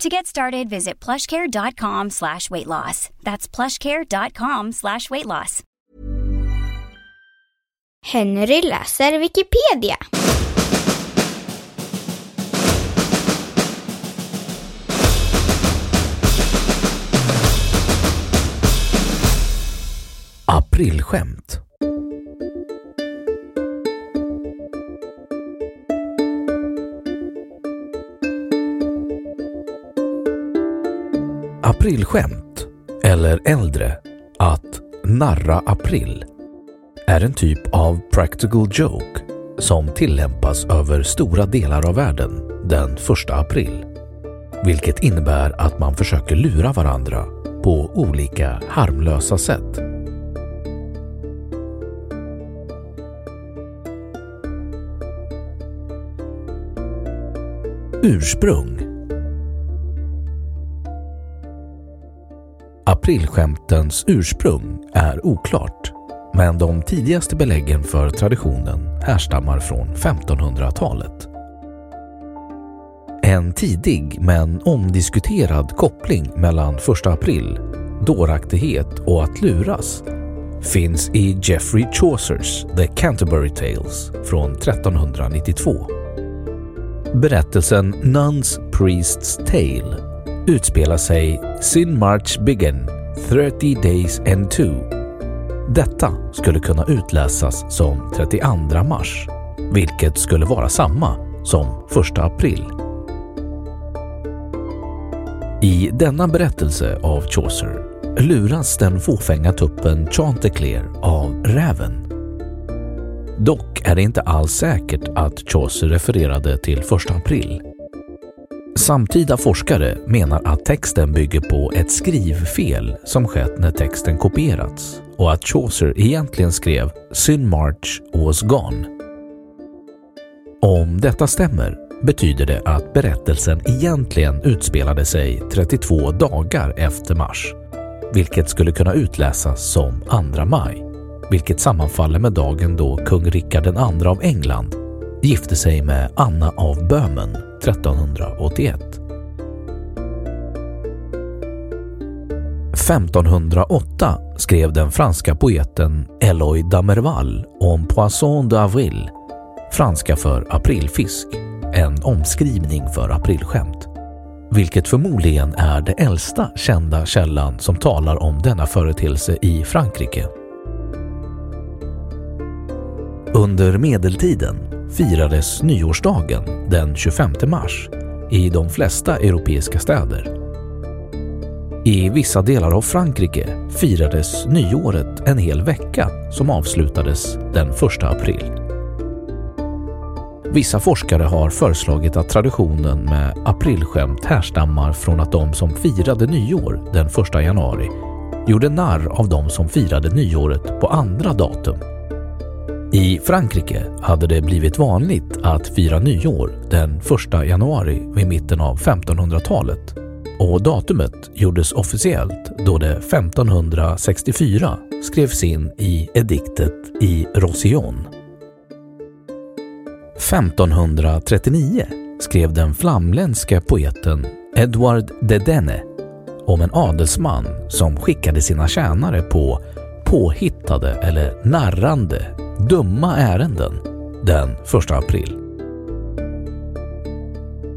To get started, visit plushcare.com slash weight loss. That's plushcare.com slash weight loss. Henry läser Wikipedia. Aprilskämt. Aprilskämt, eller äldre, att narra april, är en typ av practical joke som tillämpas över stora delar av världen den 1 april. Vilket innebär att man försöker lura varandra på olika harmlösa sätt. Ursprung Aprilskämtens ursprung är oklart, men de tidigaste beläggen för traditionen härstammar från 1500-talet. En tidig men omdiskuterad koppling mellan 1 april, dåraktighet och att luras finns i Geoffrey Chaucers The Canterbury Tales från 1392. Berättelsen Nuns Priest's Tale utspelar sig Sin March Begin 30 Days and Two. Detta skulle kunna utläsas som 32 mars, vilket skulle vara samma som 1 april. I denna berättelse av Chaucer luras den fåfänga tuppen Chanticleer av räven. Dock är det inte alls säkert att Chaucer refererade till 1 april. Samtida forskare menar att texten bygger på ett skrivfel som skett när texten kopierats och att Chaucer egentligen skrev “Sin March was gone”. Om detta stämmer betyder det att berättelsen egentligen utspelade sig 32 dagar efter mars, vilket skulle kunna utläsas som 2 maj, vilket sammanfaller med dagen då kung Rikard II av England gifte sig med Anna av Böhmen 1381. 1508 skrev den franska poeten Eloy Damerval om Poisson d'avril, franska för aprilfisk, en omskrivning för aprilskämt, vilket förmodligen är den äldsta kända källan som talar om denna företeelse i Frankrike. Under medeltiden firades nyårsdagen den 25 mars i de flesta europeiska städer. I vissa delar av Frankrike firades nyåret en hel vecka som avslutades den 1 april. Vissa forskare har föreslagit att traditionen med aprilskämt härstammar från att de som firade nyår den 1 januari gjorde narr av de som firade nyåret på andra datum. I Frankrike hade det blivit vanligt att fira nyår den 1 januari vid mitten av 1500-talet och datumet gjordes officiellt då det 1564 skrevs in i ediktet i Roussillon 1539 skrev den flamländska poeten Edward de Dene om en adelsman som skickade sina tjänare på påhittade eller narrande, dumma ärenden den 1 april.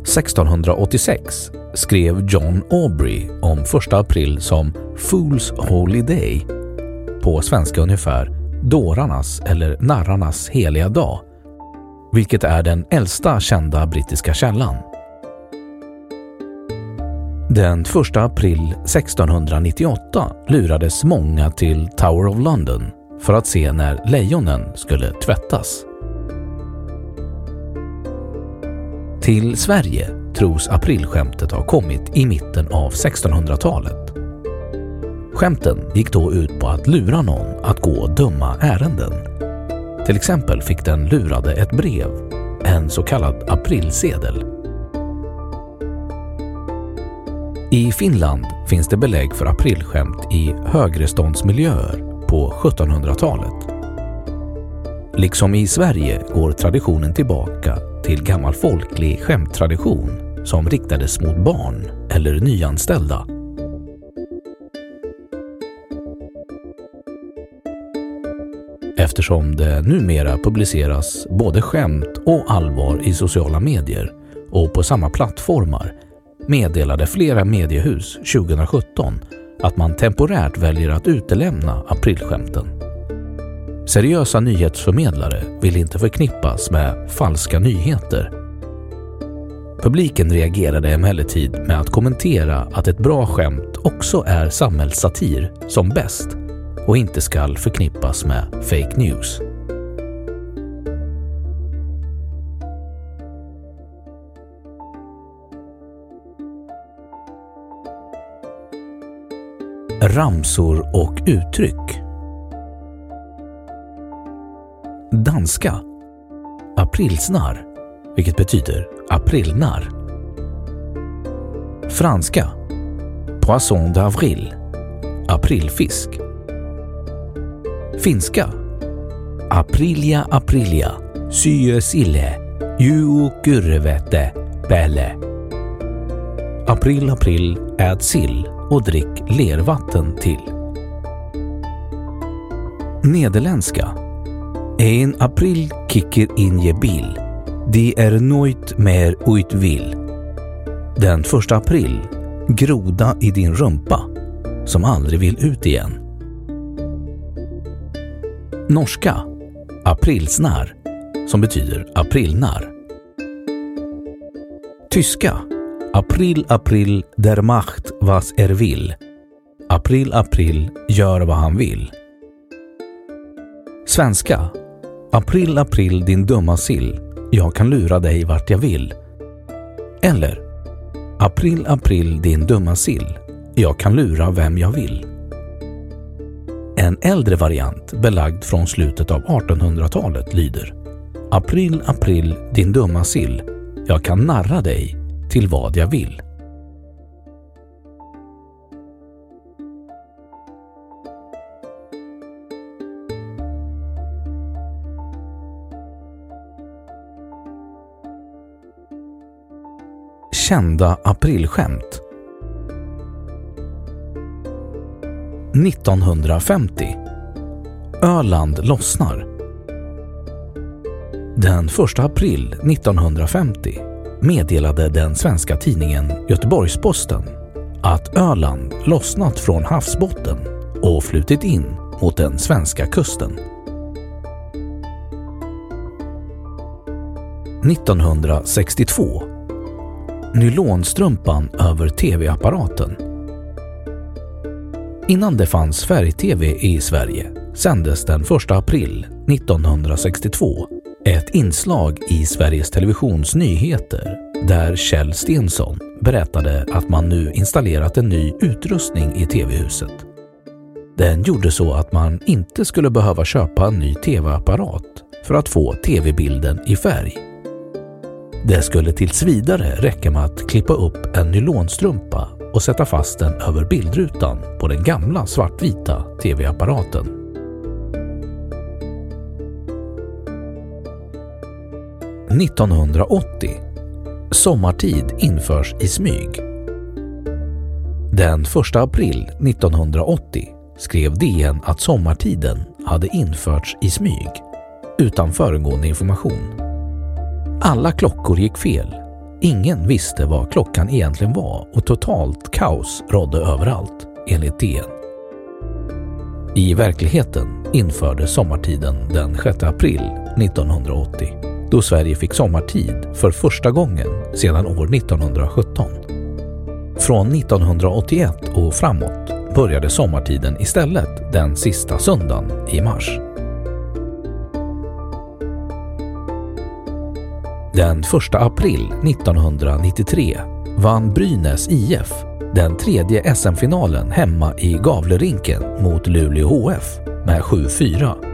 1686 skrev John Aubrey om 1 april som Fools Holy Day, på svenska ungefär dårarnas eller narrarnas heliga dag, vilket är den äldsta kända brittiska källan. Den 1 april 1698 lurades många till Tower of London för att se när lejonen skulle tvättas. Till Sverige tros aprilskämtet ha kommit i mitten av 1600-talet. Skämten gick då ut på att lura någon att gå dumma ärenden. Till exempel fick den lurade ett brev, en så kallad aprilsedel. I Finland finns det belägg för aprilskämt i högreståndsmiljöer på 1700-talet. Liksom i Sverige går traditionen tillbaka till gammal folklig skämttradition som riktades mot barn eller nyanställda. Eftersom det numera publiceras både skämt och allvar i sociala medier och på samma plattformar meddelade flera mediehus 2017 att man temporärt väljer att utelämna aprilskämten. Seriösa nyhetsförmedlare vill inte förknippas med falska nyheter. Publiken reagerade emellertid med att kommentera att ett bra skämt också är samhällssatir som bäst och inte skall förknippas med fake news. Ramsor och uttryck. Danska. Aprilsnarr, vilket betyder aprilnarr. Franska. Poisson d'avril Aprilfisk. Finska. Aprilia aprilia Syösille Juukurvete pelle. April april ät sill och drick lervatten till. Nederländska En april kicker in je bil. De är nooit mer ut vill. Den första april groda i din rumpa som aldrig vill ut igen. Norska aprilsnar, som betyder aprilnarr. Tyska April, april, der Macht was er will. April, april, gör vad han vill. Svenska. April, april, din dumma sill. Jag kan lura dig vart jag vill. Eller April, april, din dumma sill. Jag kan lura vem jag vill. En äldre variant belagd från slutet av 1800-talet lyder April, april, din dumma sill. Jag kan narra dig till vad jag vill. Kända aprilskämt. 1950 Öland lossnar. Den 1 april 1950 meddelade den svenska tidningen Göteborgs-Posten att Öland lossnat från havsbotten och flutit in mot den svenska kusten. 1962 Nylonstrumpan över tv-apparaten. Innan det fanns färg-tv i Sverige sändes den 1 april 1962 ett inslag i Sveriges Televisions nyheter där Kjell Stensson berättade att man nu installerat en ny utrustning i tv-huset. Den gjorde så att man inte skulle behöva köpa en ny tv-apparat för att få tv-bilden i färg. Det skulle tills vidare räcka med att klippa upp en nylonstrumpa och sätta fast den över bildrutan på den gamla svartvita tv-apparaten. 1980. Sommartid införs i smyg. Den 1 april 1980 skrev DN att sommartiden hade införts i smyg utan föregående information. Alla klockor gick fel. Ingen visste vad klockan egentligen var och totalt kaos rådde överallt, enligt DN. I verkligheten infördes sommartiden den 6 april 1980 då Sverige fick sommartid för första gången sedan år 1917. Från 1981 och framåt började sommartiden istället den sista söndagen i mars. Den 1 april 1993 vann Brynäs IF den tredje SM-finalen hemma i Gavlerinken mot Luleå HF med 7-4.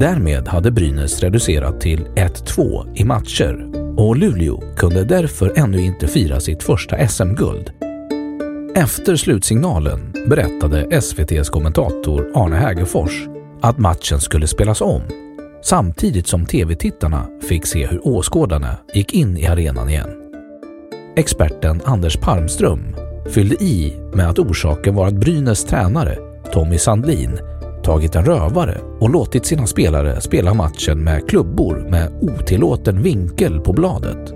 Därmed hade Brynäs reducerat till 1-2 i matcher och Luleå kunde därför ännu inte fira sitt första SM-guld. Efter slutsignalen berättade SVTs kommentator Arne Hägerfors att matchen skulle spelas om samtidigt som tv-tittarna fick se hur åskådarna gick in i arenan igen. Experten Anders Palmström fyllde i med att orsaken var att Brynäs tränare Tommy Sandlin tagit en rövare och låtit sina spelare spela matchen med klubbor med otillåten vinkel på bladet.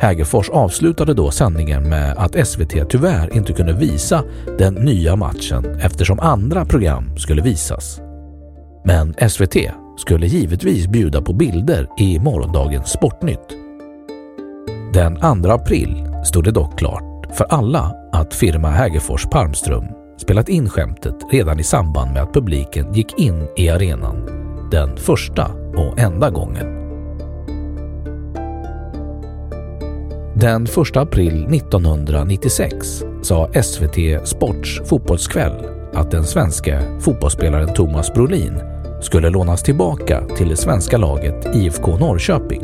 Hägerfors avslutade då sändningen med att SVT tyvärr inte kunde visa den nya matchen eftersom andra program skulle visas. Men SVT skulle givetvis bjuda på bilder i morgondagens Sportnytt. Den 2 april stod det dock klart för alla att firma Hägerfors Palmström spelat in skämtet redan i samband med att publiken gick in i arenan den första och enda gången. Den 1 april 1996 sa SVT Sports fotbollskväll att den svenska fotbollsspelaren Thomas Brolin skulle lånas tillbaka till det svenska laget IFK Norrköping.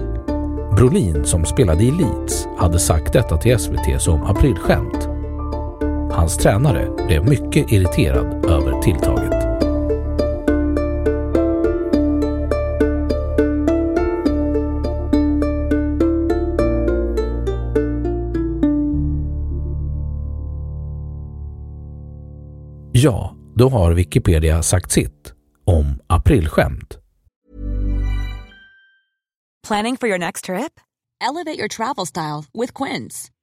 Brolin, som spelade i Leeds, hade sagt detta till SVT som aprilskämt. Hans tränare blev mycket irriterad över tilltaget. Ja, då har Wikipedia sagt sitt om aprilskämt. Planning for your next trip? Elevate your travel style with Quince.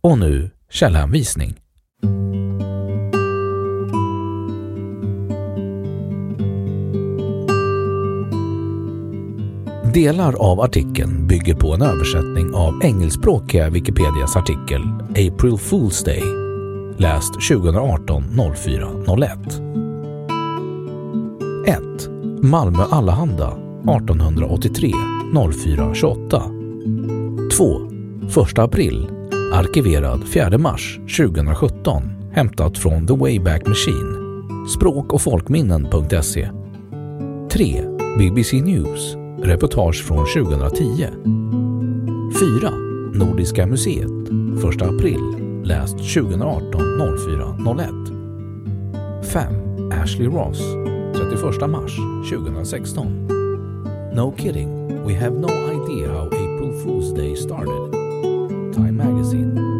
Och nu källhänvisning. Delar av artikeln bygger på en översättning av engelskspråkiga Wikipedias artikel April Fool's Day, läst 2018 04 01. 1. Malmö Allehanda 1883 04 28. 2. 1 april Arkiverad 4 mars 2017 hämtat från The Wayback Machine språk och folkminnen.se 3. BBC News, reportage från 2010. 4. Nordiska museet, 1 april, läst 2018 04 01. 5. Ashley Ross, 31 mars 2016. No kidding, we have no idea how April Fool's Day started. Time Magazine